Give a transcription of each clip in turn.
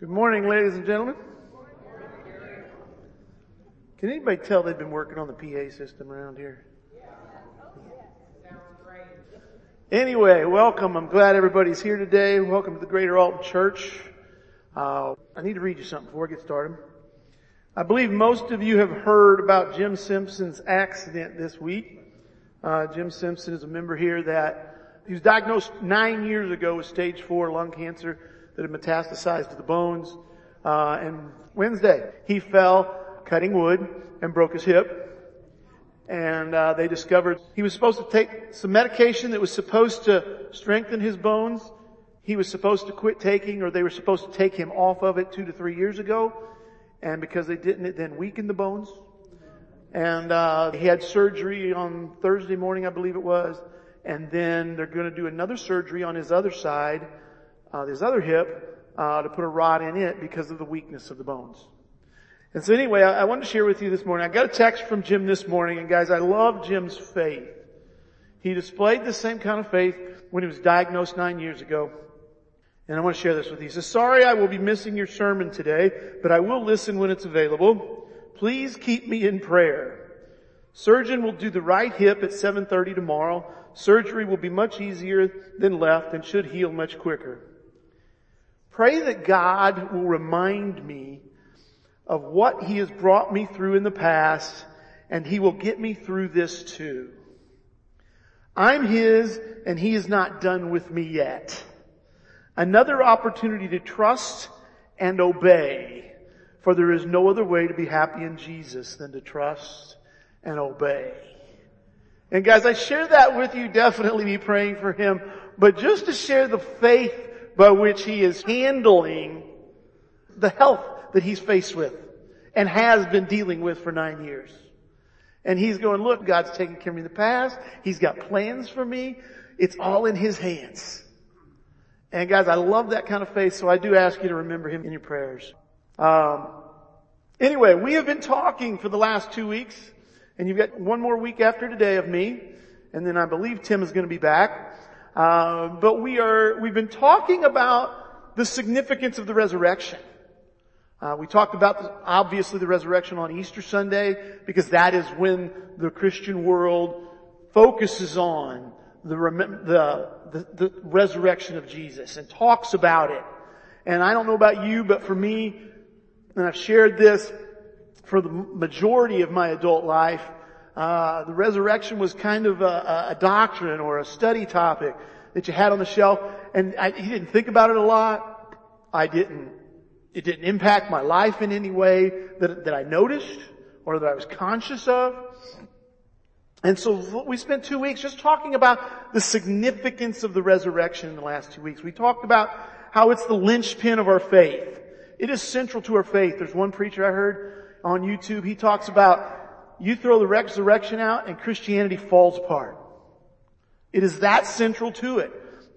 Good morning, ladies and gentlemen. Can anybody tell they've been working on the PA system around here? Anyway, welcome. I'm glad everybody's here today. Welcome to the Greater Alton Church. Uh, I need to read you something before I get started. I believe most of you have heard about Jim Simpson's accident this week. Uh, Jim Simpson is a member here that he was diagnosed nine years ago with stage four lung cancer that had metastasized to the bones. Uh, and Wednesday, he fell cutting wood and broke his hip. And uh, they discovered he was supposed to take some medication that was supposed to strengthen his bones. He was supposed to quit taking, or they were supposed to take him off of it two to three years ago. And because they didn't, it then weakened the bones. And uh, he had surgery on Thursday morning, I believe it was. And then they're going to do another surgery on his other side uh, his other hip uh, to put a rod in it because of the weakness of the bones. And so anyway, I, I wanted to share with you this morning. I got a text from Jim this morning, and guys, I love Jim's faith. He displayed the same kind of faith when he was diagnosed nine years ago. And I want to share this with you. He says, sorry I will be missing your sermon today, but I will listen when it's available. Please keep me in prayer. Surgeon will do the right hip at 7.30 tomorrow. Surgery will be much easier than left and should heal much quicker. Pray that God will remind me of what He has brought me through in the past and He will get me through this too. I'm His and He is not done with me yet. Another opportunity to trust and obey, for there is no other way to be happy in Jesus than to trust and obey. And guys, I share that with you, definitely be praying for him, but just to share the faith by which he is handling the health that he's faced with and has been dealing with for nine years. And he's going, look, God's taken care of me in the past. He's got plans for me. It's all in his hands. And guys, I love that kind of faith, so I do ask you to remember him in your prayers. Um, anyway, we have been talking for the last two weeks, and you've got one more week after today of me, and then I believe Tim is going to be back. Uh, but we are, we've been talking about the significance of the resurrection. Uh, we talked about the, obviously the resurrection on Easter Sunday because that is when the Christian world focuses on the, the, the, the resurrection of Jesus and talks about it. And I don't know about you, but for me, and I've shared this for the majority of my adult life, uh, the resurrection was kind of a, a, doctrine or a study topic that you had on the shelf, and I, he didn't think about it a lot. I didn't. It didn't impact my life in any way that, that I noticed or that I was conscious of. And so we spent two weeks just talking about the significance of the resurrection in the last two weeks. We talked about how it's the linchpin of our faith. It is central to our faith. There's one preacher I heard on YouTube. He talks about you throw the resurrection out and Christianity falls apart. It is that central to it.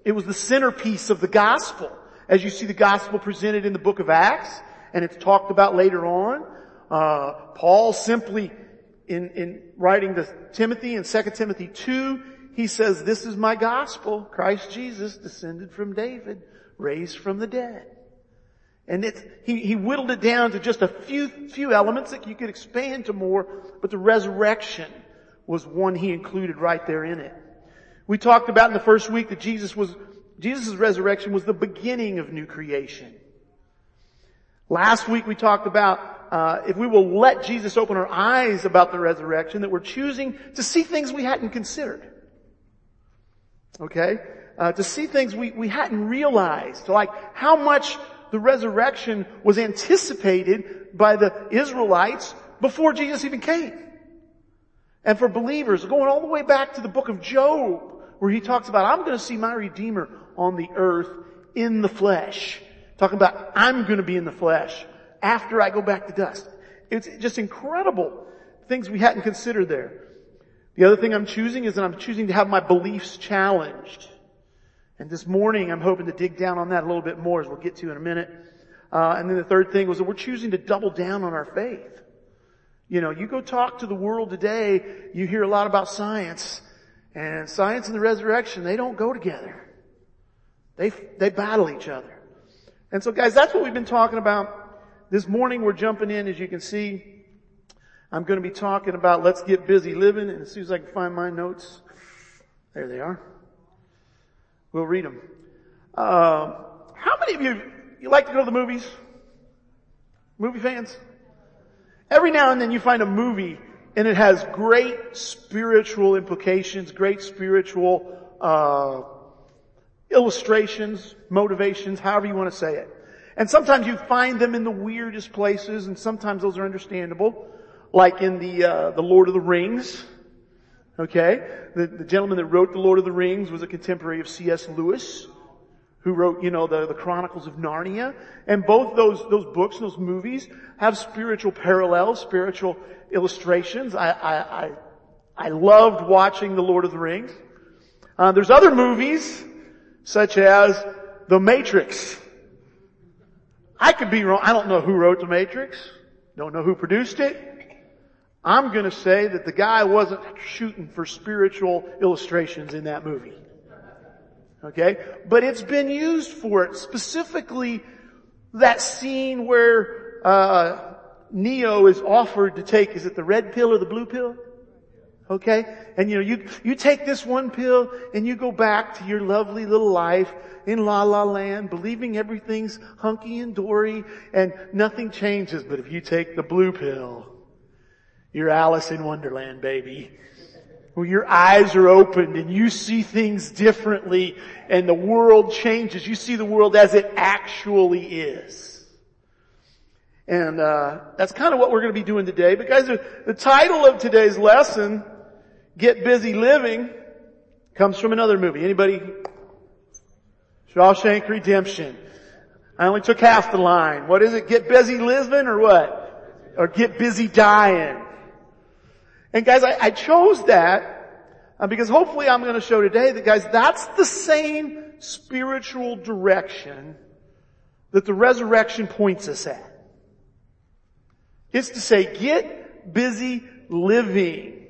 It was the centerpiece of the gospel. As you see the gospel presented in the book of Acts, and it's talked about later on. Uh, Paul simply, in, in writing to Timothy in 2 Timothy 2, he says, this is my gospel, Christ Jesus descended from David, raised from the dead. And he, he whittled it down to just a few, few elements that you could expand to more, but the resurrection was one he included right there in it. We talked about in the first week that Jesus was, Jesus' resurrection was the beginning of new creation. Last week we talked about uh, if we will let Jesus open our eyes about the resurrection, that we're choosing to see things we hadn't considered. Okay? Uh, to see things we, we hadn't realized. Like how much the resurrection was anticipated by the Israelites before Jesus even came. And for believers, going all the way back to the book of Job, where he talks about, I'm going to see my Redeemer on the earth in the flesh. Talking about, I'm going to be in the flesh after I go back to dust. It's just incredible things we hadn't considered there. The other thing I'm choosing is that I'm choosing to have my beliefs challenged. And this morning, I'm hoping to dig down on that a little bit more as we'll get to in a minute. Uh, and then the third thing was that we're choosing to double down on our faith. You know, you go talk to the world today, you hear a lot about science, and science and the resurrection, they don't go together. They, they battle each other. And so guys, that's what we've been talking about. This morning we're jumping in, as you can see. I'm going to be talking about let's get busy living, and as soon as I can find my notes, there they are. We'll read them. Uh, how many of you, you like to go to the movies? Movie fans? Every now and then you find a movie and it has great spiritual implications, great spiritual uh, illustrations, motivations, however you want to say it. And sometimes you find them in the weirdest places, and sometimes those are understandable, like in the uh, the Lord of the Rings. Okay, the, the gentleman that wrote the Lord of the Rings was a contemporary of C.S. Lewis who wrote, you know, the, the Chronicles of Narnia. And both those, those books, and those movies have spiritual parallels, spiritual illustrations. I, I, I, I loved watching The Lord of the Rings. Uh, there's other movies, such as The Matrix. I could be wrong. I don't know who wrote The Matrix. Don't know who produced it. I'm gonna say that the guy wasn't shooting for spiritual illustrations in that movie. Okay? But it's been used for it. Specifically, that scene where, uh, Neo is offered to take, is it the red pill or the blue pill? Okay? And you know, you, you take this one pill and you go back to your lovely little life in La La Land, believing everything's hunky and dory and nothing changes. But if you take the blue pill, you're Alice in Wonderland, baby where your eyes are opened and you see things differently and the world changes. You see the world as it actually is. And uh, that's kind of what we're going to be doing today. But guys, the title of today's lesson, "Get Busy Living," comes from another movie. Anybody? Shawshank Redemption. I only took half the line. What is it? Get busy living or what? Or get busy dying? And guys, I, I chose that uh, because hopefully I'm going to show today that guys, that's the same spiritual direction that the resurrection points us at. It's to say, get busy living.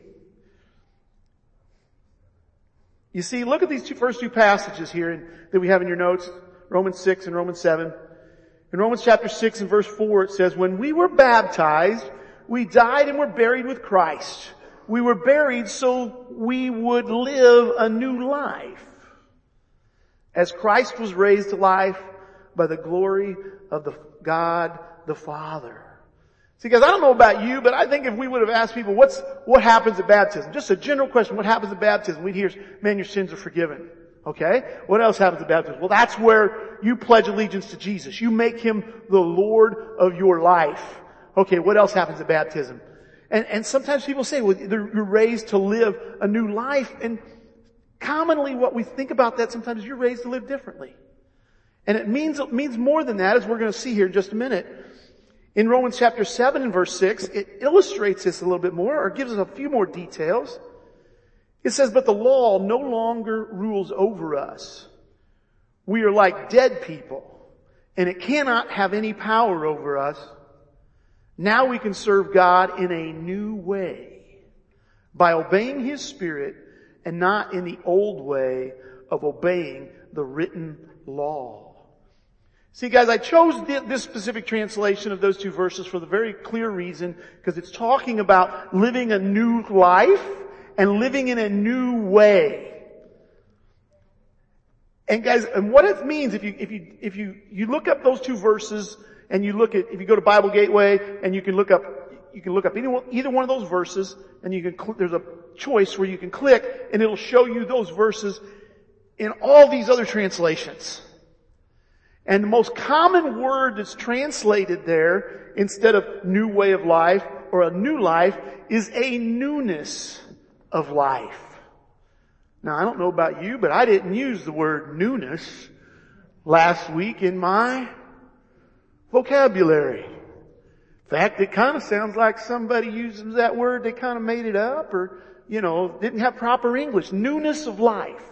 You see, look at these two, first two passages here in, that we have in your notes, Romans 6 and Romans 7. In Romans chapter 6 and verse 4 it says, when we were baptized, we died and were buried with Christ. We were buried so we would live a new life. As Christ was raised to life by the glory of the God the Father. See guys, I don't know about you, but I think if we would have asked people, what's, what happens at baptism? Just a general question, what happens at baptism? We'd hear, man, your sins are forgiven. Okay? What else happens at baptism? Well, that's where you pledge allegiance to Jesus. You make Him the Lord of your life. Okay, what else happens at baptism? And, and sometimes people say, well, you're raised to live a new life. And commonly what we think about that sometimes is you're raised to live differently. And it means, it means more than that, as we're going to see here in just a minute. In Romans chapter 7 and verse 6, it illustrates this a little bit more, or gives us a few more details. It says, but the law no longer rules over us. We are like dead people, and it cannot have any power over us now we can serve God in a new way by obeying His Spirit and not in the old way of obeying the written law. See guys, I chose this specific translation of those two verses for the very clear reason because it's talking about living a new life and living in a new way. And guys, and what it means if you, if you, if you, you look up those two verses and you look at, if you go to Bible Gateway and you can look up, you can look up either one, either one of those verses and you can, cl- there's a choice where you can click and it'll show you those verses in all these other translations. And the most common word that's translated there instead of new way of life or a new life is a newness of life. Now I don't know about you, but I didn't use the word newness last week in my vocabulary. In fact, it kind of sounds like somebody uses that word, they kind of made it up or, you know, didn't have proper English. Newness of life.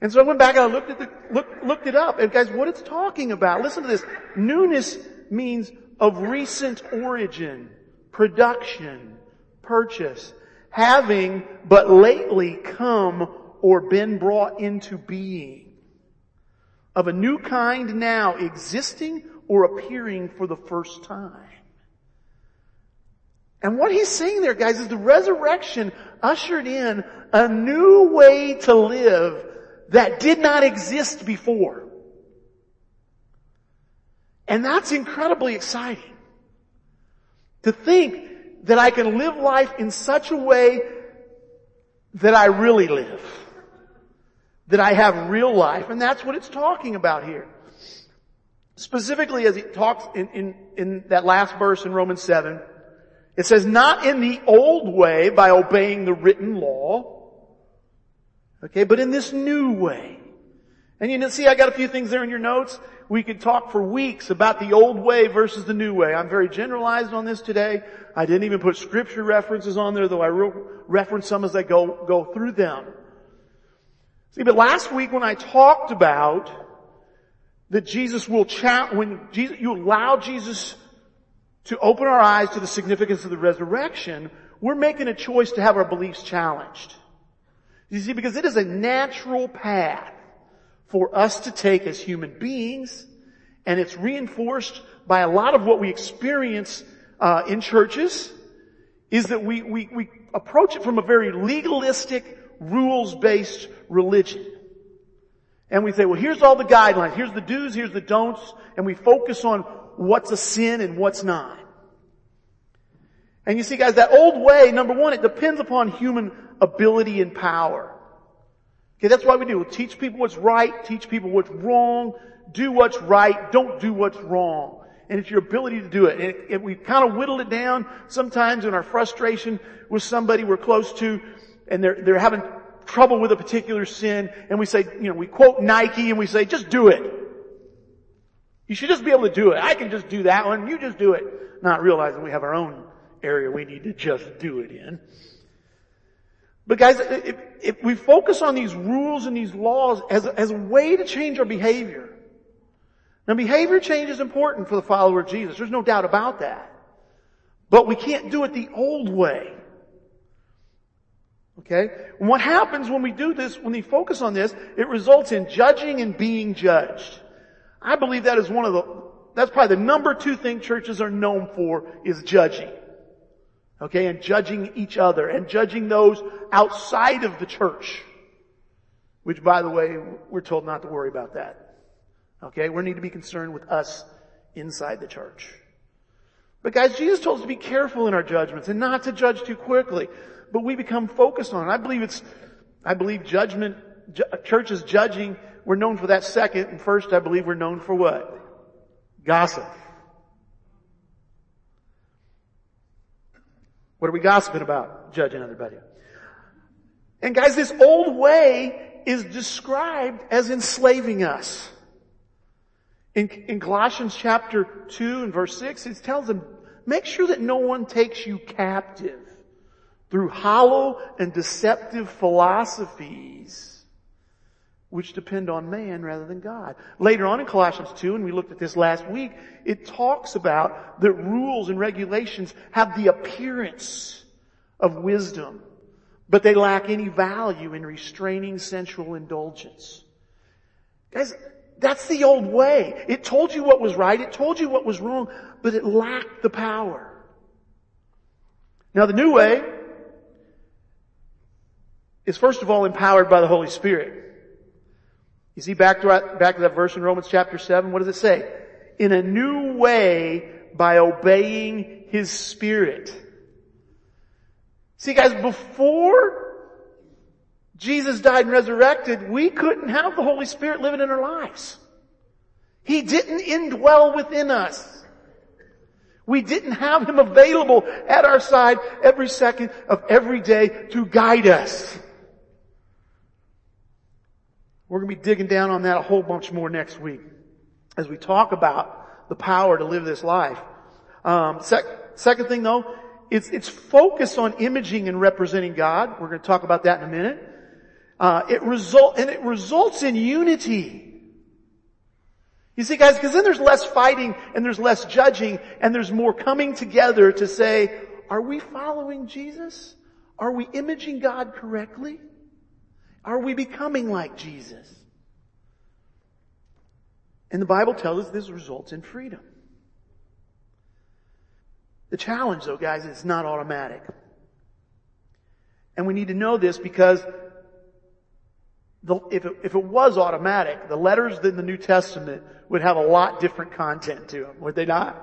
And so I went back and I looked at the, look, looked it up. And guys, what it's talking about, listen to this. Newness means of recent origin, production, purchase, having but lately come or been brought into being. of a new kind now existing or appearing for the first time. And what he's saying there, guys, is the resurrection ushered in a new way to live that did not exist before. And that's incredibly exciting. To think that I can live life in such a way that I really live. That I have real life. And that's what it's talking about here. Specifically as he talks in, in, in that last verse in Romans 7, it says, not in the old way by obeying the written law, okay, but in this new way. And you can see I got a few things there in your notes. We could talk for weeks about the old way versus the new way. I'm very generalized on this today. I didn't even put scripture references on there, though I reference some as I go, go through them. See, but last week when I talked about that Jesus will chat, when Jesus, you allow Jesus to open our eyes to the significance of the resurrection, we're making a choice to have our beliefs challenged. You see, because it is a natural path for us to take as human beings, and it's reinforced by a lot of what we experience uh, in churches, is that we, we, we approach it from a very legalistic, rules-based religion. And we say, well, here's all the guidelines. Here's the do's, here's the don'ts, and we focus on what's a sin and what's not. And you see guys, that old way, number one, it depends upon human ability and power. Okay, that's why we do. we teach people what's right, teach people what's wrong, do what's right, don't do what's wrong. And it's your ability to do it. And it, we kind of whittle it down sometimes in our frustration with somebody we're close to and they're, they're having trouble with a particular sin and we say, you know, we quote Nike and we say, just do it. You should just be able to do it. I can just do that one. You just do it. Not realizing we have our own area we need to just do it in. But guys, if, if we focus on these rules and these laws as, as a way to change our behavior, now behavior change is important for the follower of Jesus. There's no doubt about that. But we can't do it the old way. Okay? And what happens when we do this, when we focus on this, it results in judging and being judged. I believe that is one of the, that's probably the number two thing churches are known for is judging. Okay, and judging each other and judging those outside of the church. Which by the way, we're told not to worry about that. Okay, we need to be concerned with us inside the church. But guys, Jesus told us to be careful in our judgments and not to judge too quickly. But we become focused on it. I believe it's, I believe judgment, ju- churches judging, we're known for that second, and first I believe we're known for what? Gossip. What are we gossiping about? Judging everybody. And guys, this old way is described as enslaving us. In, in Colossians chapter 2 and verse 6, it tells them, make sure that no one takes you captive through hollow and deceptive philosophies which depend on man rather than God. Later on in Colossians 2, and we looked at this last week, it talks about that rules and regulations have the appearance of wisdom, but they lack any value in restraining sensual indulgence. Guys, that's the old way. It told you what was right, it told you what was wrong, but it lacked the power. Now the new way is first of all empowered by the Holy Spirit. You see back to, back to that verse in Romans chapter 7, what does it say? In a new way by obeying His Spirit. See guys, before Jesus died and resurrected, we couldn't have the Holy Spirit living in our lives. He didn't indwell within us. We didn't have Him available at our side every second of every day to guide us. We're going to be digging down on that a whole bunch more next week as we talk about the power to live this life. Um, sec- second thing though, it's, it's focused on imaging and representing God. We're going to talk about that in a minute. Uh, it result, and it results in unity. You see guys, because then there's less fighting and there's less judging and there's more coming together to say, are we following Jesus? Are we imaging God correctly? Are we becoming like Jesus? And the Bible tells us this results in freedom. The challenge though, guys, is not automatic. And we need to know this because the, if, it, if it was automatic, the letters in the New Testament would have a lot different content to them, would they not?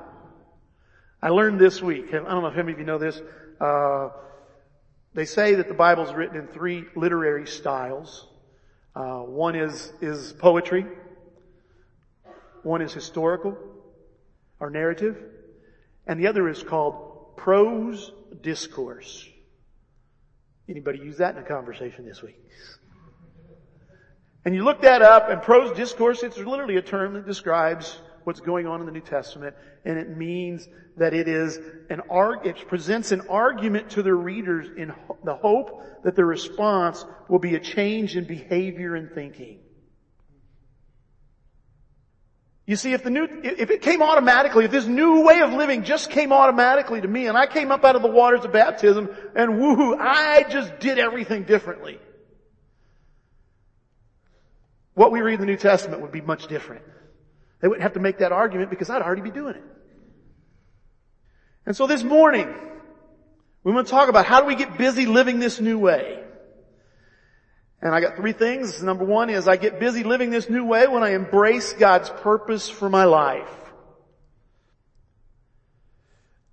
I learned this week, I don't know if any of you know this, uh, they say that the Bible is written in three literary styles. Uh, one is, is poetry. One is historical or narrative. And the other is called prose discourse. Anybody use that in a conversation this week? And you look that up and prose discourse, it's literally a term that describes what's going on in the New Testament and it means that it is an arg, it presents an argument to the readers in the hope that the response will be a change in behavior and thinking. You see, if the new, if it came automatically, if this new way of living just came automatically to me and I came up out of the waters of baptism and woohoo, I just did everything differently. What we read in the New Testament would be much different. They wouldn't have to make that argument because I'd already be doing it. And so this morning, we want to talk about how do we get busy living this new way. And I got three things. Number one is I get busy living this new way when I embrace God's purpose for my life.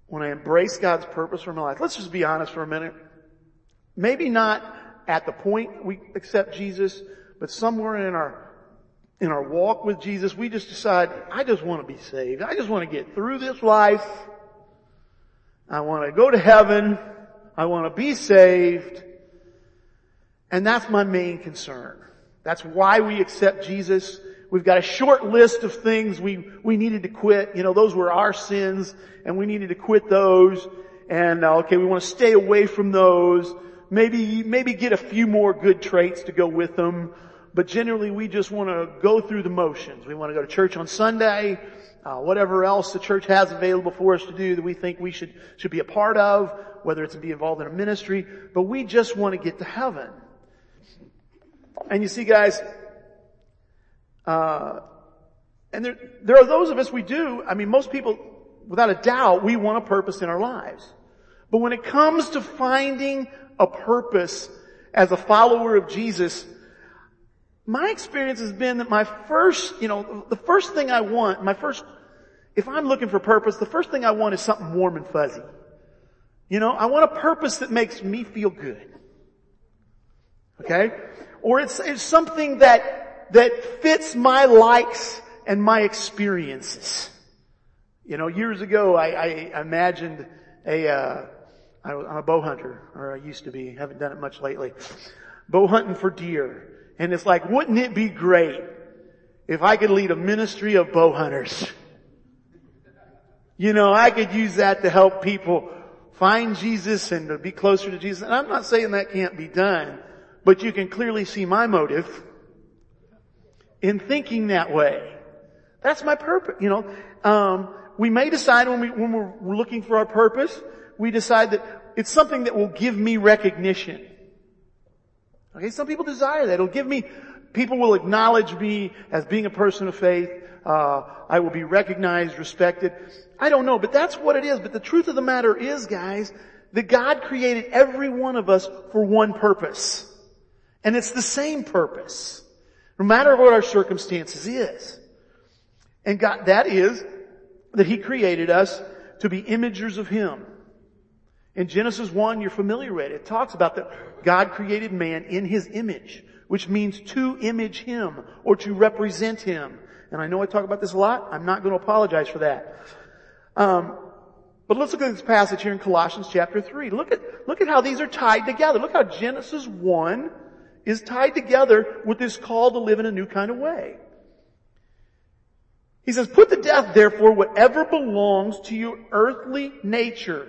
When I embrace God's purpose for my life. Let's just be honest for a minute. Maybe not at the point we accept Jesus, but somewhere in our, in our walk with Jesus, we just decide, I just want to be saved. I just want to get through this life. I want to go to heaven. I want to be saved. And that's my main concern. That's why we accept Jesus. We've got a short list of things we, we needed to quit. You know, those were our sins and we needed to quit those. And uh, okay, we want to stay away from those. Maybe, maybe get a few more good traits to go with them. But generally we just want to go through the motions. We want to go to church on Sunday, uh, whatever else the church has available for us to do that we think we should, should be a part of, whether it's to be involved in a ministry, but we just want to get to heaven. And you see guys, uh, and there, there are those of us we do, I mean most people, without a doubt, we want a purpose in our lives. But when it comes to finding a purpose as a follower of Jesus, my experience has been that my first, you know, the first thing I want, my first, if I'm looking for purpose, the first thing I want is something warm and fuzzy. You know, I want a purpose that makes me feel good. Okay? Or it's, it's something that, that fits my likes and my experiences. You know, years ago I, I imagined a, uh, I'm a bow hunter, or I used to be, haven't done it much lately. Bow hunting for deer. And it's like, wouldn't it be great if I could lead a ministry of bow hunters? You know, I could use that to help people find Jesus and to be closer to Jesus. And I'm not saying that can't be done. But you can clearly see my motive in thinking that way. That's my purpose, you know. Um, we may decide when, we, when we're looking for our purpose, we decide that it's something that will give me recognition. Okay, some people desire that. It'll give me, people will acknowledge me as being a person of faith. Uh, I will be recognized, respected. I don't know, but that's what it is. But the truth of the matter is, guys, that God created every one of us for one purpose. And it's the same purpose. No matter what our circumstances is. And God, that is that He created us to be imagers of Him. In Genesis 1, you're familiar with it. It talks about that God created man in His image, which means to image Him or to represent Him. And I know I talk about this a lot. I'm not going to apologize for that. Um, but let's look at this passage here in Colossians chapter 3. Look at, look at how these are tied together. Look how Genesis 1 is tied together with this call to live in a new kind of way. He says, put to death therefore whatever belongs to your earthly nature.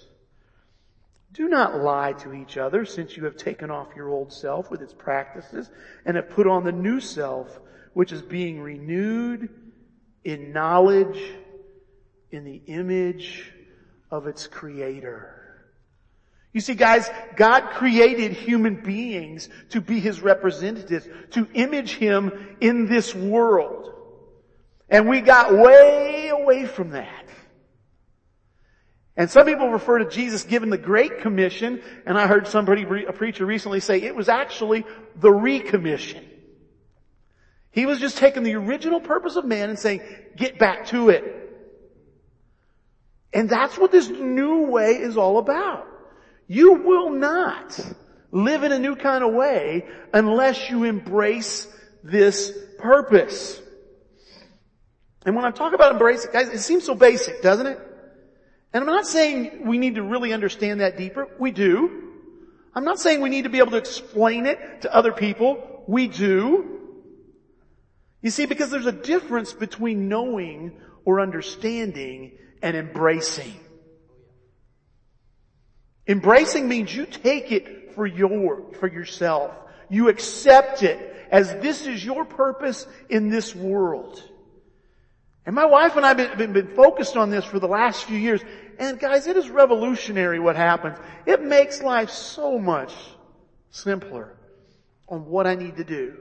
Do not lie to each other since you have taken off your old self with its practices and have put on the new self, which is being renewed in knowledge in the image of its creator. You see guys, God created human beings to be His representatives, to image Him in this world. And we got way away from that. And some people refer to Jesus giving the Great Commission, and I heard somebody, a preacher recently say it was actually the recommission. He was just taking the original purpose of man and saying, get back to it. And that's what this new way is all about. You will not live in a new kind of way unless you embrace this purpose. And when I talk about embrace guys, it seems so basic, doesn't it? And I'm not saying we need to really understand that deeper. We do. I'm not saying we need to be able to explain it to other people. We do. You see, because there's a difference between knowing or understanding and embracing. Embracing means you take it for your, for yourself. You accept it as this is your purpose in this world. And my wife and I have been, been, been, focused on this for the last few years. And guys, it is revolutionary what happens. It makes life so much simpler on what I need to do.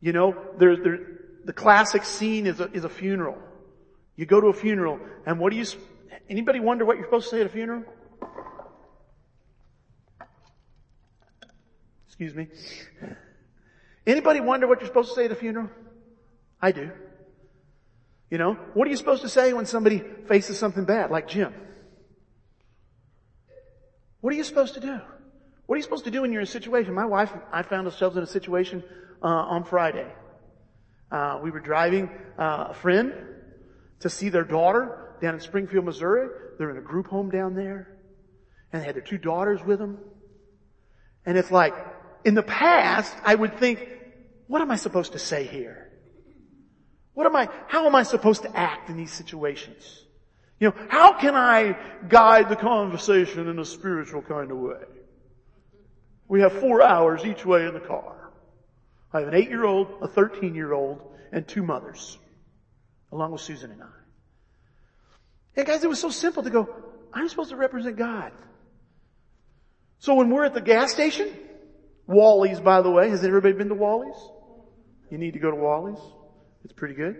You know, there's, there, the classic scene is a, is a funeral. You go to a funeral and what do you, anybody wonder what you're supposed to say at a funeral? Excuse me. Anybody wonder what you're supposed to say at a funeral? I do. You know, what are you supposed to say when somebody faces something bad, like Jim? What are you supposed to do? What are you supposed to do when you're in a situation? My wife and I found ourselves in a situation uh, on Friday. Uh, we were driving uh, a friend to see their daughter down in Springfield, Missouri. They're in a group home down there, and they had their two daughters with them. And it's like, in the past, I would think, what am I supposed to say here? What am I, how am I supposed to act in these situations? You know, how can I guide the conversation in a spiritual kind of way? We have four hours each way in the car. I have an eight year old, a 13 year old, and two mothers, along with Susan and I. And guys, it was so simple to go, I'm supposed to represent God. So when we're at the gas station, Wally's by the way, has everybody been to Wally's? You need to go to Wally's. It's pretty good.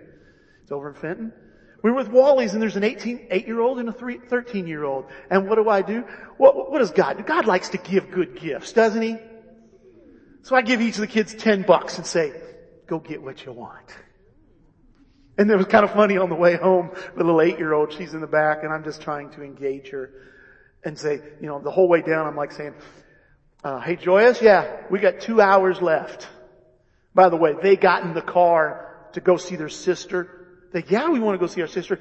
It's over in Fenton. We were with Wally's and there's an 18, 8 year old and a 3, 13 year old. And what do I do? What, what does God do? God likes to give good gifts, doesn't he? So I give each of the kids 10 bucks and say, go get what you want. And it was kind of funny on the way home, the little eight year old, she's in the back and I'm just trying to engage her and say, you know, the whole way down I'm like saying, uh, hey Joyous, yeah, we got two hours left. By the way, they got in the car to go see their sister they, yeah, we want to go see our sister.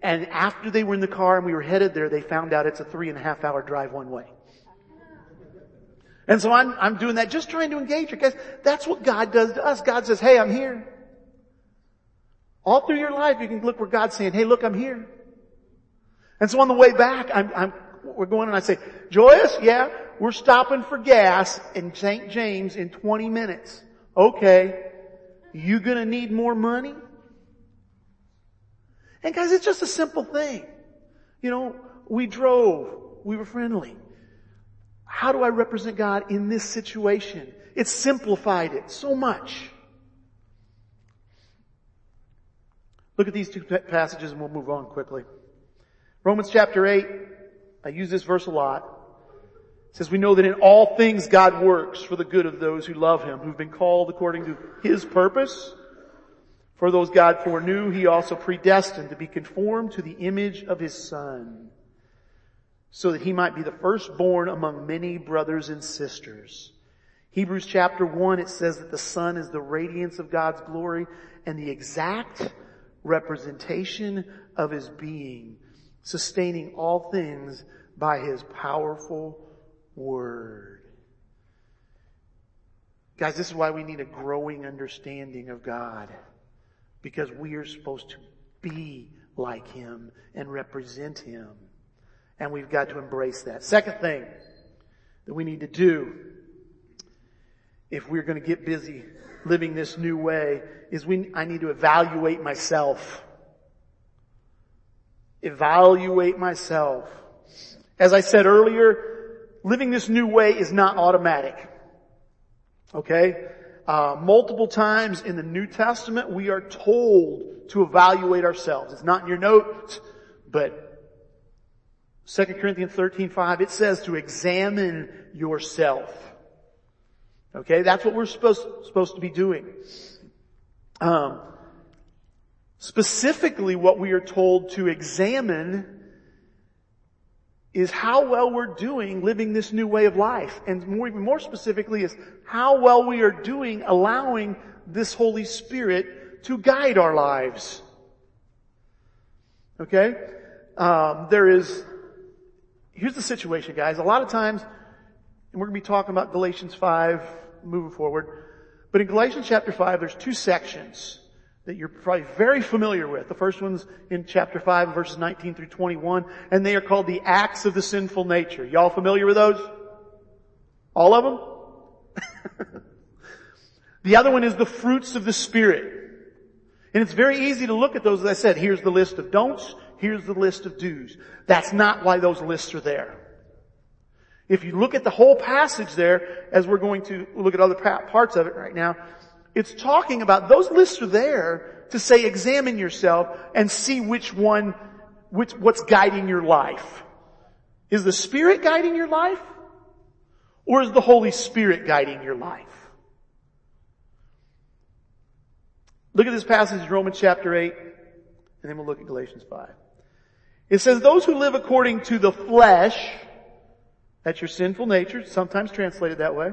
And after they were in the car and we were headed there, they found out it's a three and a half hour drive one way. And so I'm, I'm doing that, just trying to engage her. Guys, that's what God does to us. God says, hey, I'm here. All through your life, you can look where God's saying, hey, look, I'm here. And so on the way back, I'm, I'm, we're going and I say, Joyous, yeah, we're stopping for gas in St. James in 20 minutes. Okay. You gonna need more money? And guys, it's just a simple thing. You know, we drove, we were friendly. How do I represent God in this situation? It simplified it so much. Look at these two passages and we'll move on quickly. Romans chapter 8, I use this verse a lot. Says, we know that in all things God works for the good of those who love Him, who've been called according to His purpose. For those God foreknew, he also predestined to be conformed to the image of his son, so that he might be the firstborn among many brothers and sisters. Hebrews chapter 1, it says that the son is the radiance of God's glory and the exact representation of his being, sustaining all things by his powerful word. Guys, this is why we need a growing understanding of God because we are supposed to be like Him and represent Him. And we've got to embrace that. Second thing that we need to do if we're going to get busy living this new way is we, I need to evaluate myself. Evaluate myself. As I said earlier, living this new way is not automatic. Okay? Uh, multiple times in the New Testament, we are told to evaluate ourselves. It's not in your notes, but 2 Corinthians 13, 5, it says to examine yourself. Okay, that's what we're supposed, supposed to be doing. Um, specifically what we are told to examine is how well we're doing living this new way of life. And more, even more specifically is how well we are doing allowing this Holy Spirit to guide our lives. Okay? Um, there is, here's the situation guys. A lot of times, and we're going to be talking about Galatians 5 moving forward, but in Galatians chapter 5 there's two sections that you're probably very familiar with. The first one's in chapter 5 verses 19 through 21 and they are called the acts of the sinful nature. Y'all familiar with those? All of them? the other one is the fruits of the Spirit. And it's very easy to look at those, as I said, here's the list of don'ts, here's the list of do's. That's not why those lists are there. If you look at the whole passage there, as we're going to look at other parts of it right now, it's talking about those lists are there to say examine yourself and see which one, which, what's guiding your life. Is the Spirit guiding your life? Or is the Holy Spirit guiding your life? Look at this passage, in Romans chapter 8, and then we'll look at Galatians 5. It says, those who live according to the flesh, that's your sinful nature, sometimes translated that way,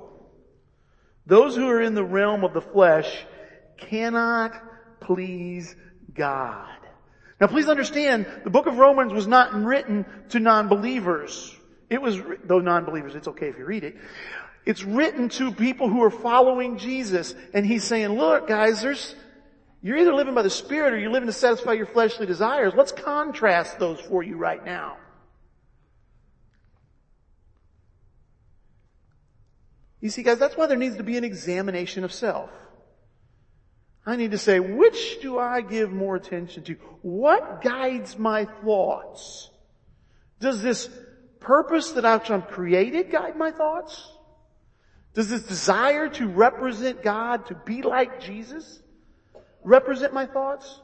Those who are in the realm of the flesh cannot please God. Now please understand, the book of Romans was not written to non-believers. It was, though non-believers, it's okay if you read it. It's written to people who are following Jesus. And he's saying, look guys, there's, you're either living by the Spirit or you're living to satisfy your fleshly desires. Let's contrast those for you right now. You see guys, that's why there needs to be an examination of self. I need to say, which do I give more attention to? What guides my thoughts? Does this purpose that I've created guide my thoughts? Does this desire to represent God, to be like Jesus, represent my thoughts?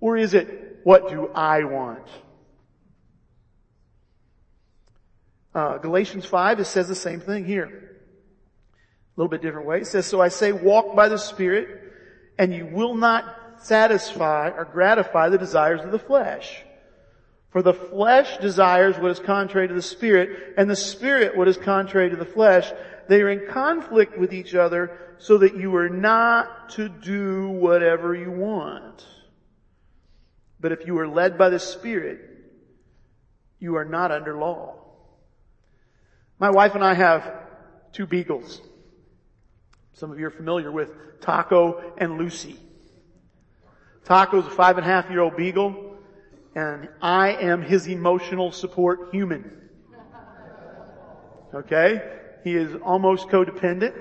Or is it, what do I want? Uh, Galatians 5, it says the same thing here. A little bit different way. It says, so I say walk by the Spirit and you will not satisfy or gratify the desires of the flesh. For the flesh desires what is contrary to the Spirit and the Spirit what is contrary to the flesh. They are in conflict with each other so that you are not to do whatever you want. But if you are led by the Spirit, you are not under law. My wife and I have two beagles. Some of you are familiar with Taco and Lucy. Taco's a five and a half year old beagle and I am his emotional support human. Okay? He is almost codependent.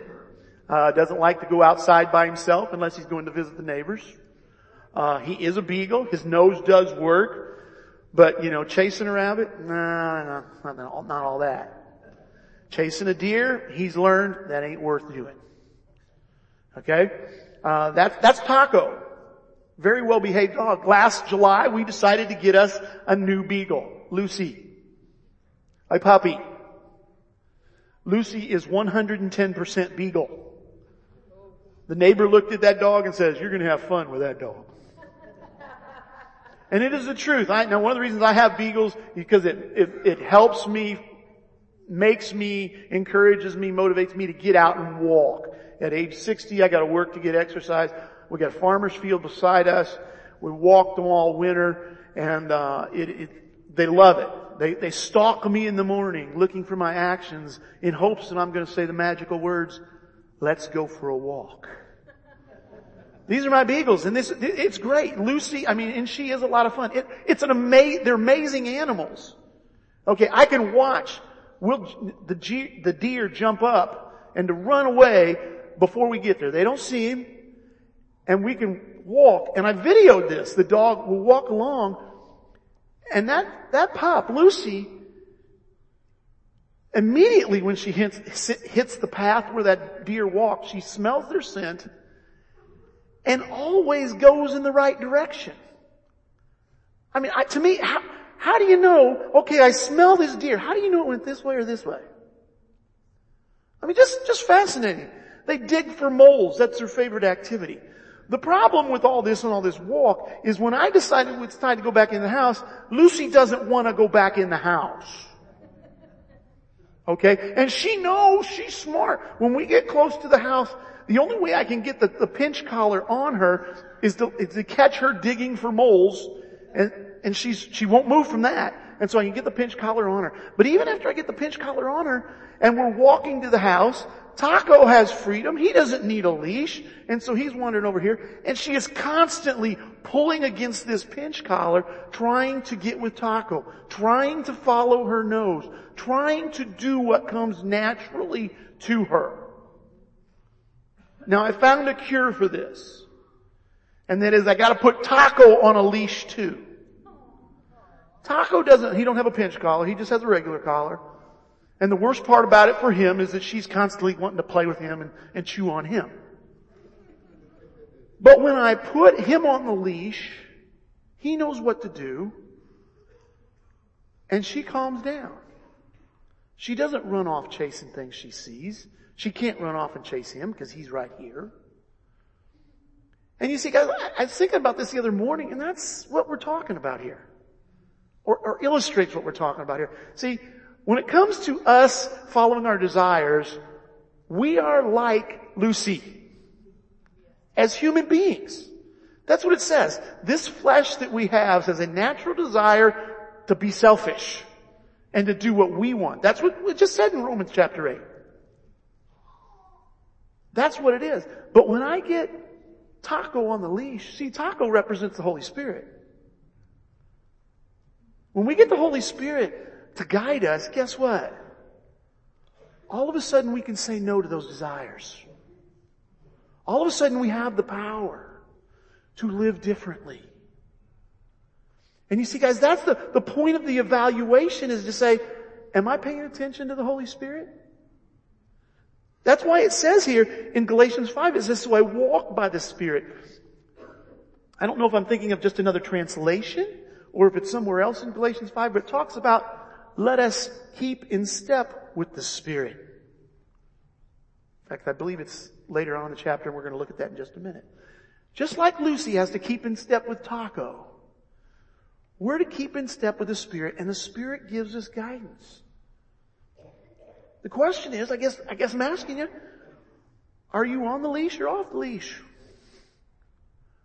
Uh, doesn't like to go outside by himself unless he's going to visit the neighbors. Uh, he is a beagle. His nose does work. But, you know, chasing a rabbit, nah, nah, not, not all that. Chasing a deer, he's learned that ain't worth doing. Okay? Uh, that's, that's Taco. Very well behaved dog. Last July, we decided to get us a new beagle, Lucy. A puppy. Lucy is 110% beagle. The neighbor looked at that dog and says, you're gonna have fun with that dog. And it is the truth. I, now one of the reasons I have beagles because it, it, it helps me makes me, encourages me, motivates me to get out and walk. At age 60, I gotta work to get exercise. We got farmer's field beside us. We walk them all winter and, uh, it, it, they love it. They, they stalk me in the morning looking for my actions in hopes that I'm gonna say the magical words, let's go for a walk. These are my beagles and this, it's great. Lucy, I mean, and she is a lot of fun. It, it's an amazing, they're amazing animals. Okay, I can watch will the, the deer jump up and to run away before we get there. They don't see him and we can walk. And I videoed this. The dog will walk along and that, that pup, Lucy, immediately when she hits, hits the path where that deer walks, she smells their scent and always goes in the right direction. I mean, I, to me, how, how do you know, okay, I smell this deer. How do you know it went this way or this way? I mean, just, just fascinating. They dig for moles. That's their favorite activity. The problem with all this and all this walk is when I decided it's time to go back in the house, Lucy doesn't want to go back in the house. Okay? And she knows she's smart. When we get close to the house, the only way I can get the, the pinch collar on her is to, is to catch her digging for moles and, and she's, she won't move from that. And so I can get the pinch collar on her. But even after I get the pinch collar on her and we're walking to the house, Taco has freedom. He doesn't need a leash. And so he's wandering over here and she is constantly pulling against this pinch collar, trying to get with Taco, trying to follow her nose, trying to do what comes naturally to her. Now I found a cure for this. And that is I gotta put Taco on a leash too. Taco doesn't, he don't have a pinch collar, he just has a regular collar. And the worst part about it for him is that she's constantly wanting to play with him and, and chew on him. But when I put him on the leash, he knows what to do, and she calms down. She doesn't run off chasing things she sees. She can't run off and chase him because he's right here. And you see, guys, I was thinking about this the other morning, and that's what we're talking about here. Or, or illustrates what we're talking about here. See, when it comes to us following our desires, we are like Lucy. As human beings. That's what it says. This flesh that we have has a natural desire to be selfish and to do what we want. That's what it just said in Romans chapter 8. That's what it is. But when I get Taco on the leash, see, Taco represents the Holy Spirit. When we get the Holy Spirit to guide us, guess what? All of a sudden we can say no to those desires. All of a sudden we have the power to live differently. And you see guys, that's the, the point of the evaluation is to say, am I paying attention to the Holy Spirit? That's why it says here in Galatians 5, it says, so I walk by the Spirit. I don't know if I'm thinking of just another translation or if it's somewhere else in Galatians 5, but it talks about let us keep in step with the Spirit. In fact, I believe it's later on in the chapter and we're going to look at that in just a minute. Just like Lucy has to keep in step with Taco, we're to keep in step with the Spirit and the Spirit gives us guidance. The question is, I guess, I guess I'm asking you, are you on the leash or off the leash?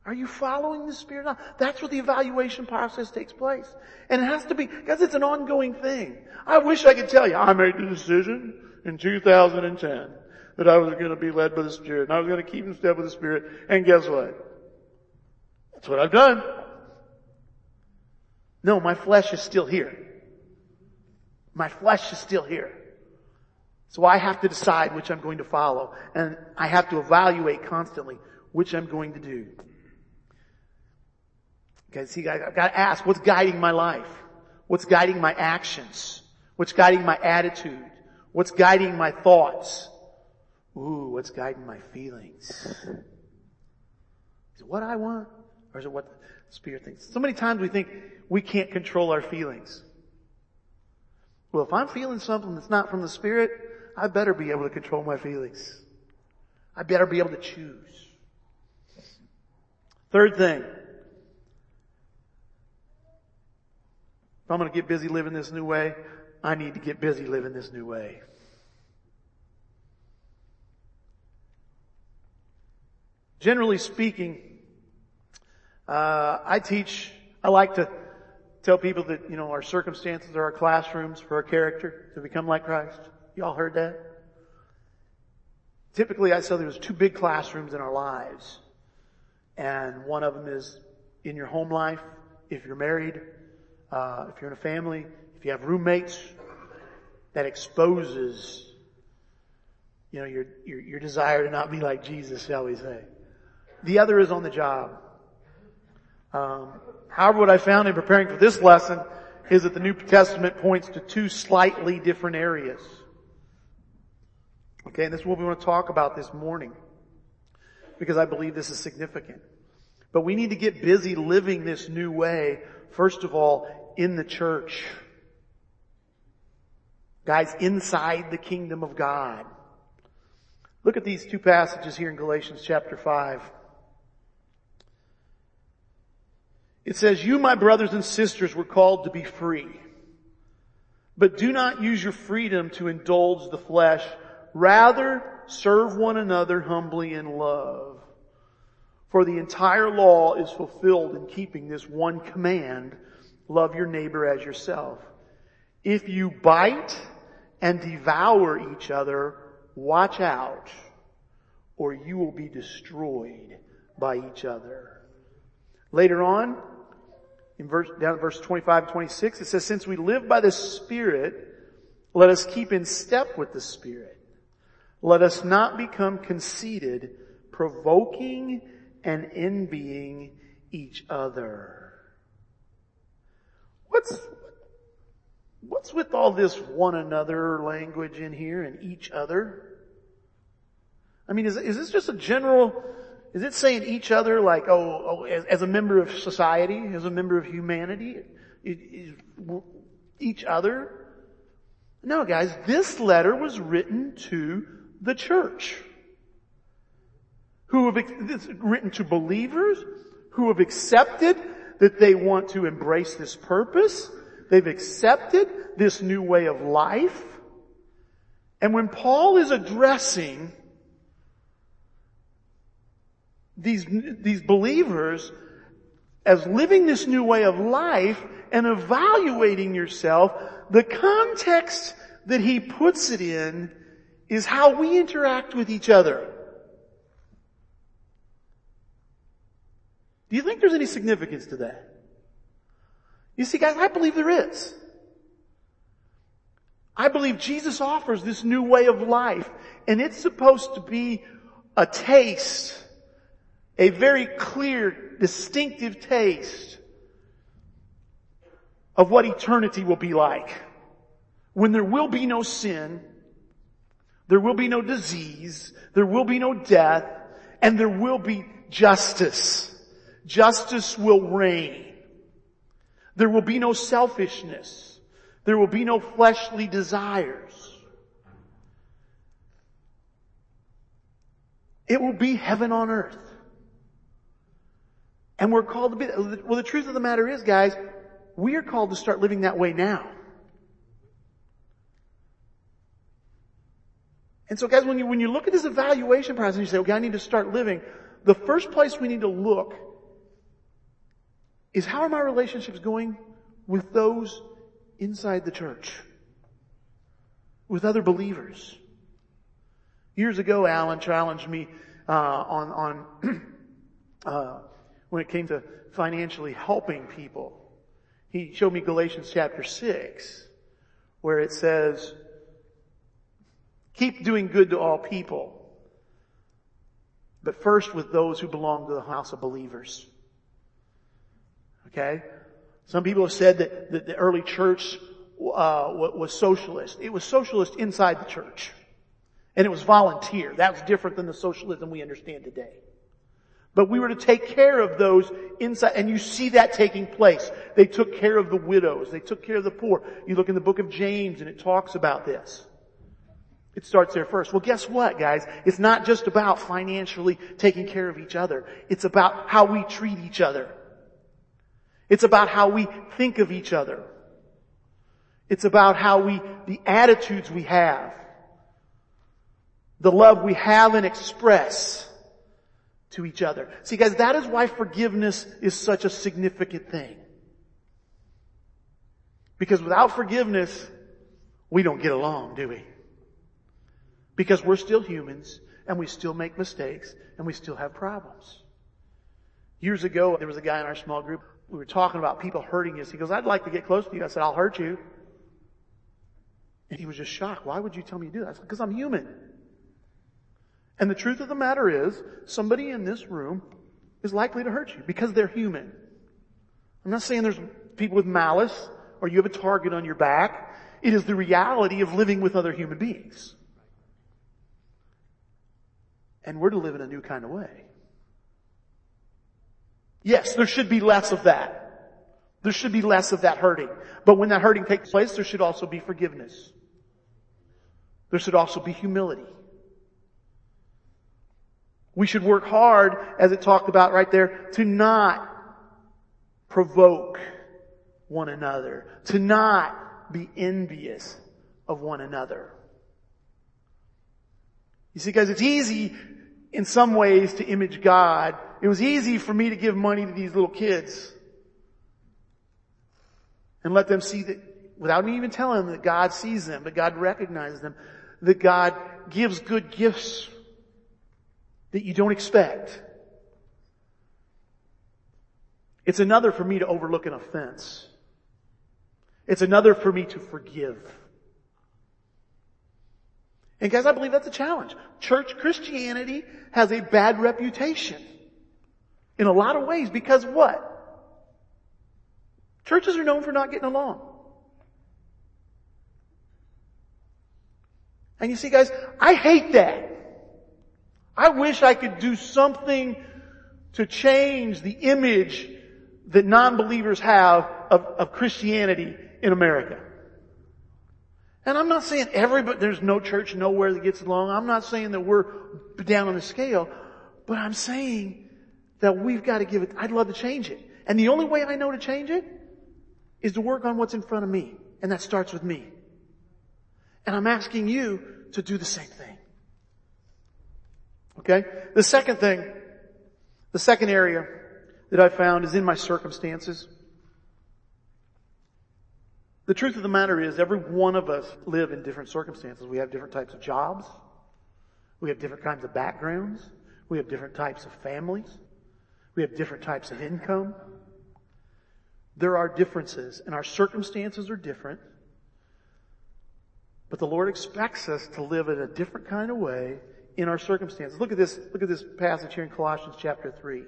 Are you following the Spirit? That's where the evaluation process takes place. And it has to be, because it's an ongoing thing. I wish I could tell you, I made the decision in 2010 that I was going to be led by the Spirit and I was going to keep in step with the Spirit. And guess what? That's what I've done. No, my flesh is still here. My flesh is still here. So I have to decide which I'm going to follow. And I have to evaluate constantly which I'm going to do. Okay, see, I've got to ask, what's guiding my life? What's guiding my actions? What's guiding my attitude? What's guiding my thoughts? Ooh, what's guiding my feelings? Is it what I want? Or is it what the Spirit thinks? So many times we think we can't control our feelings. Well, if I'm feeling something that's not from the Spirit, I better be able to control my feelings. I better be able to choose. Third thing. If I'm going to get busy living this new way, I need to get busy living this new way. Generally speaking, uh, I teach, I like to tell people that, you know, our circumstances are our classrooms for our character to become like Christ. Y'all heard that? Typically I say there's two big classrooms in our lives. And one of them is in your home life, if you're married, uh, if you're in a family, if you have roommates, that exposes, you know, your, your, your desire to not be like Jesus, shall we say. The other is on the job. Um, however, what I found in preparing for this lesson is that the New Testament points to two slightly different areas. Okay, and this is what we want to talk about this morning. Because I believe this is significant. But we need to get busy living this new way, first of all, in the church. Guys, inside the kingdom of God. Look at these two passages here in Galatians chapter 5. It says, you, my brothers and sisters, were called to be free. But do not use your freedom to indulge the flesh. Rather, serve one another humbly in love. For the entire law is fulfilled in keeping this one command, love your neighbor as yourself. If you bite and devour each other, watch out, or you will be destroyed by each other. Later on, in verse, down at verse 25 and 26, it says, since we live by the Spirit, let us keep in step with the Spirit. Let us not become conceited, provoking and envying each other. What's, what's with all this one another language in here and each other? I mean, is, is this just a general is it saying each other like, oh, oh as, as, a member of society, as a member of humanity? each other? No, guys, this letter was written to the church. Who have, written to believers who have accepted that they want to embrace this purpose. They've accepted this new way of life. And when Paul is addressing these, these believers as living this new way of life and evaluating yourself, the context that he puts it in is how we interact with each other. Do you think there's any significance to that? You see guys, I believe there is. I believe Jesus offers this new way of life and it's supposed to be a taste a very clear, distinctive taste of what eternity will be like. When there will be no sin, there will be no disease, there will be no death, and there will be justice. Justice will reign. There will be no selfishness. There will be no fleshly desires. It will be heaven on earth. And we're called to be, well the truth of the matter is guys, we are called to start living that way now. And so guys, when you, when you look at this evaluation process and you say, okay, I need to start living, the first place we need to look is how are my relationships going with those inside the church? With other believers? Years ago, Alan challenged me uh, on on uh, when it came to financially helping people. He showed me Galatians chapter 6, where it says, keep doing good to all people, but first with those who belong to the house of believers. Okay? Some people have said that, that the early church uh, was socialist. It was socialist inside the church. And it was volunteer. That was different than the socialism we understand today. But we were to take care of those inside, and you see that taking place. They took care of the widows. They took care of the poor. You look in the book of James and it talks about this. It starts there first. Well, guess what, guys? It's not just about financially taking care of each other. It's about how we treat each other. It's about how we think of each other. It's about how we, the attitudes we have, the love we have and express to each other. See guys, that is why forgiveness is such a significant thing. Because without forgiveness, we don't get along, do we? Because we're still humans and we still make mistakes and we still have problems. Years ago, there was a guy in our small group. We were talking about people hurting us. He goes, I'd like to get close to you. I said, I'll hurt you. And he was just shocked. Why would you tell me to do that? Because I'm human. And the truth of the matter is, somebody in this room is likely to hurt you because they're human. I'm not saying there's people with malice or you have a target on your back. It is the reality of living with other human beings. And we're to live in a new kind of way. Yes, there should be less of that. There should be less of that hurting. But when that hurting takes place, there should also be forgiveness. There should also be humility. We should work hard, as it talked about right there, to not provoke one another, to not be envious of one another. You see, guys, it's easy in some ways to image God. It was easy for me to give money to these little kids and let them see that without me even telling them that God sees them, that God recognizes them, that God gives good gifts that you don't expect. It's another for me to overlook an offense. It's another for me to forgive. And guys, I believe that's a challenge. Church Christianity has a bad reputation in a lot of ways because what? Churches are known for not getting along. And you see guys, I hate that. I wish I could do something to change the image that non-believers have of, of Christianity in America. And I'm not saying everybody, there's no church nowhere that gets along. I'm not saying that we're down on the scale, but I'm saying that we've got to give it, I'd love to change it. And the only way I know to change it is to work on what's in front of me. And that starts with me. And I'm asking you to do the same thing. Okay? The second thing, the second area that I found is in my circumstances. The truth of the matter is every one of us live in different circumstances. We have different types of jobs. We have different kinds of backgrounds. We have different types of families. We have different types of income. There are differences and our circumstances are different. But the Lord expects us to live in a different kind of way in our circumstances. Look at this, look at this passage here in Colossians chapter 3.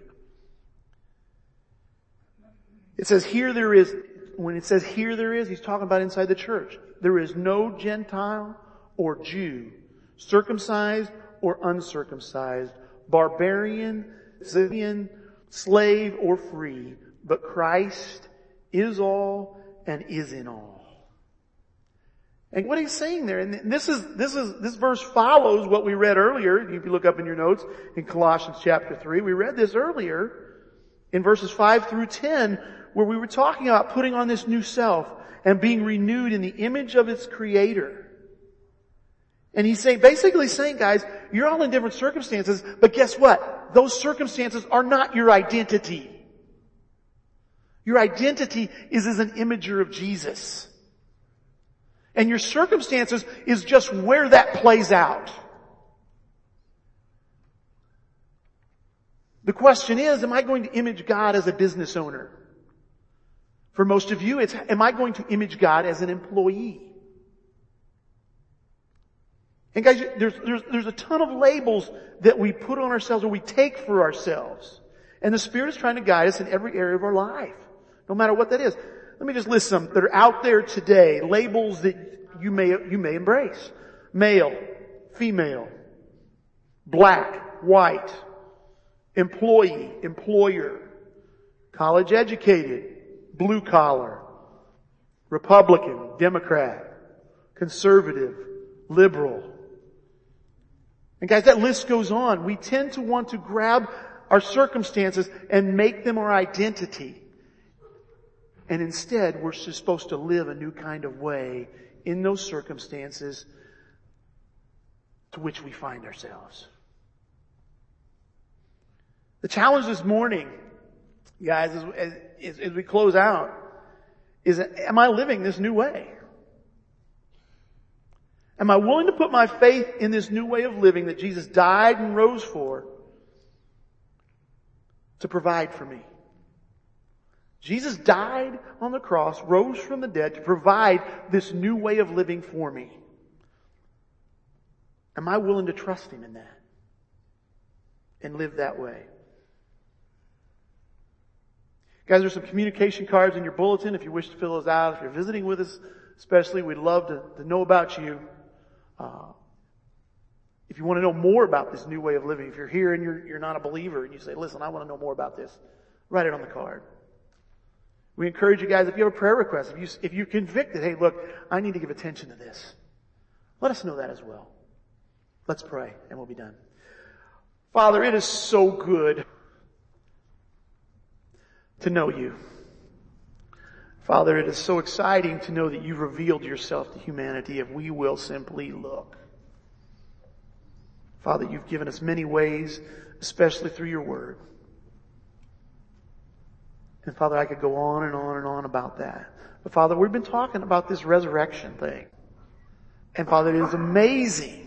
It says, here there is when it says here there is, he's talking about inside the church. There is no Gentile or Jew, circumcised or uncircumcised, barbarian, Scythian, slave or free, but Christ is all and is in all. And what he's saying there, and this is, this is, this verse follows what we read earlier, if you look up in your notes in Colossians chapter 3, we read this earlier in verses 5 through 10, where we were talking about putting on this new self and being renewed in the image of its creator. And he's saying, basically saying, guys, you're all in different circumstances, but guess what? Those circumstances are not your identity. Your identity is as an imager of Jesus. And your circumstances is just where that plays out. The question is, am I going to image God as a business owner? For most of you, it's, am I going to image God as an employee? And guys, there's, there's, there's a ton of labels that we put on ourselves or we take for ourselves. And the Spirit is trying to guide us in every area of our life. No matter what that is. Let me just list some that are out there today. Labels that you may, you may embrace. Male, female, black, white, employee, employer, college educated, blue collar, Republican, Democrat, conservative, liberal. And guys, that list goes on. We tend to want to grab our circumstances and make them our identity. And instead, we're supposed to live a new kind of way in those circumstances to which we find ourselves. The challenge this morning, guys, as, as, as we close out, is am I living this new way? Am I willing to put my faith in this new way of living that Jesus died and rose for to provide for me? Jesus died on the cross, rose from the dead to provide this new way of living for me. Am I willing to trust Him in that? And live that way? Guys, there's some communication cards in your bulletin if you wish to fill those out. If you're visiting with us, especially, we'd love to, to know about you. Uh, if you want to know more about this new way of living, if you're here and you're, you're not a believer and you say, listen, I want to know more about this, write it on the card. We encourage you guys, if you have a prayer request, if you, if you're convicted, hey, look, I need to give attention to this. Let us know that as well. Let's pray and we'll be done. Father, it is so good to know you. Father, it is so exciting to know that you've revealed yourself to humanity if we will simply look. Father, you've given us many ways, especially through your word. And Father, I could go on and on and on about that. But Father, we've been talking about this resurrection thing. And Father, it is amazing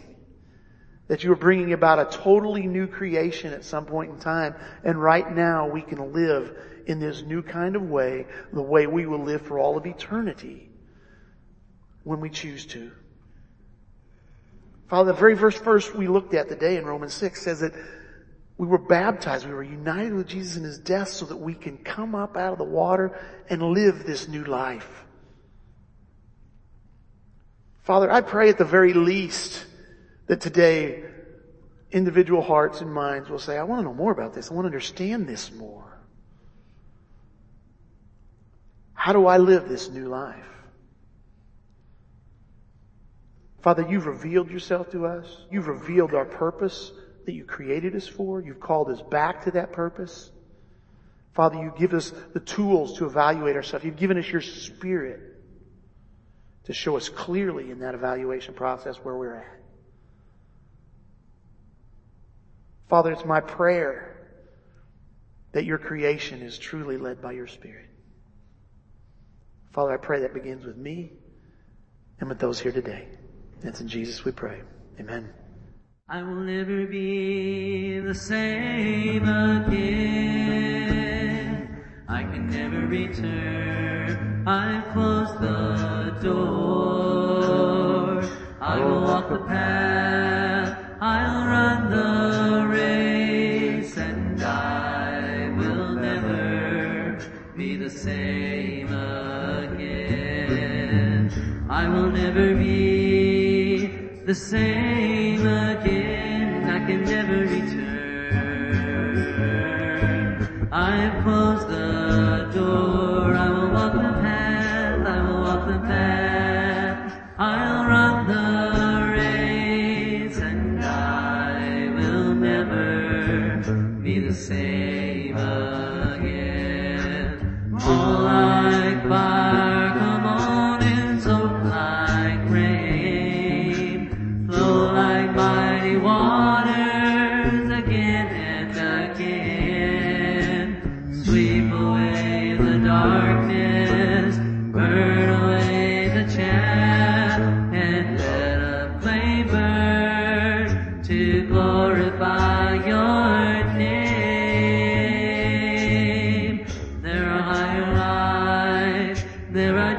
that you are bringing about a totally new creation at some point in time. And right now we can live in this new kind of way, the way we will live for all of eternity when we choose to. Father, the very first verse we looked at today in Romans 6 says that we were baptized, we were united with Jesus in His death so that we can come up out of the water and live this new life. Father, I pray at the very least that today individual hearts and minds will say, I want to know more about this. I want to understand this more. How do I live this new life? Father, you've revealed yourself to us. You've revealed our purpose that you created us for. You've called us back to that purpose. Father, you give us the tools to evaluate ourselves. You've given us your spirit to show us clearly in that evaluation process where we're at. Father, it's my prayer that your creation is truly led by your spirit. Father, I pray that begins with me and with those here today. It's in Jesus we pray. Amen. I will never be the same again. I can never return. I've closed the door. I will walk the path. I'll run the race and I will never be the same again. I will never be the same again. I can never return. I've closed the door. There are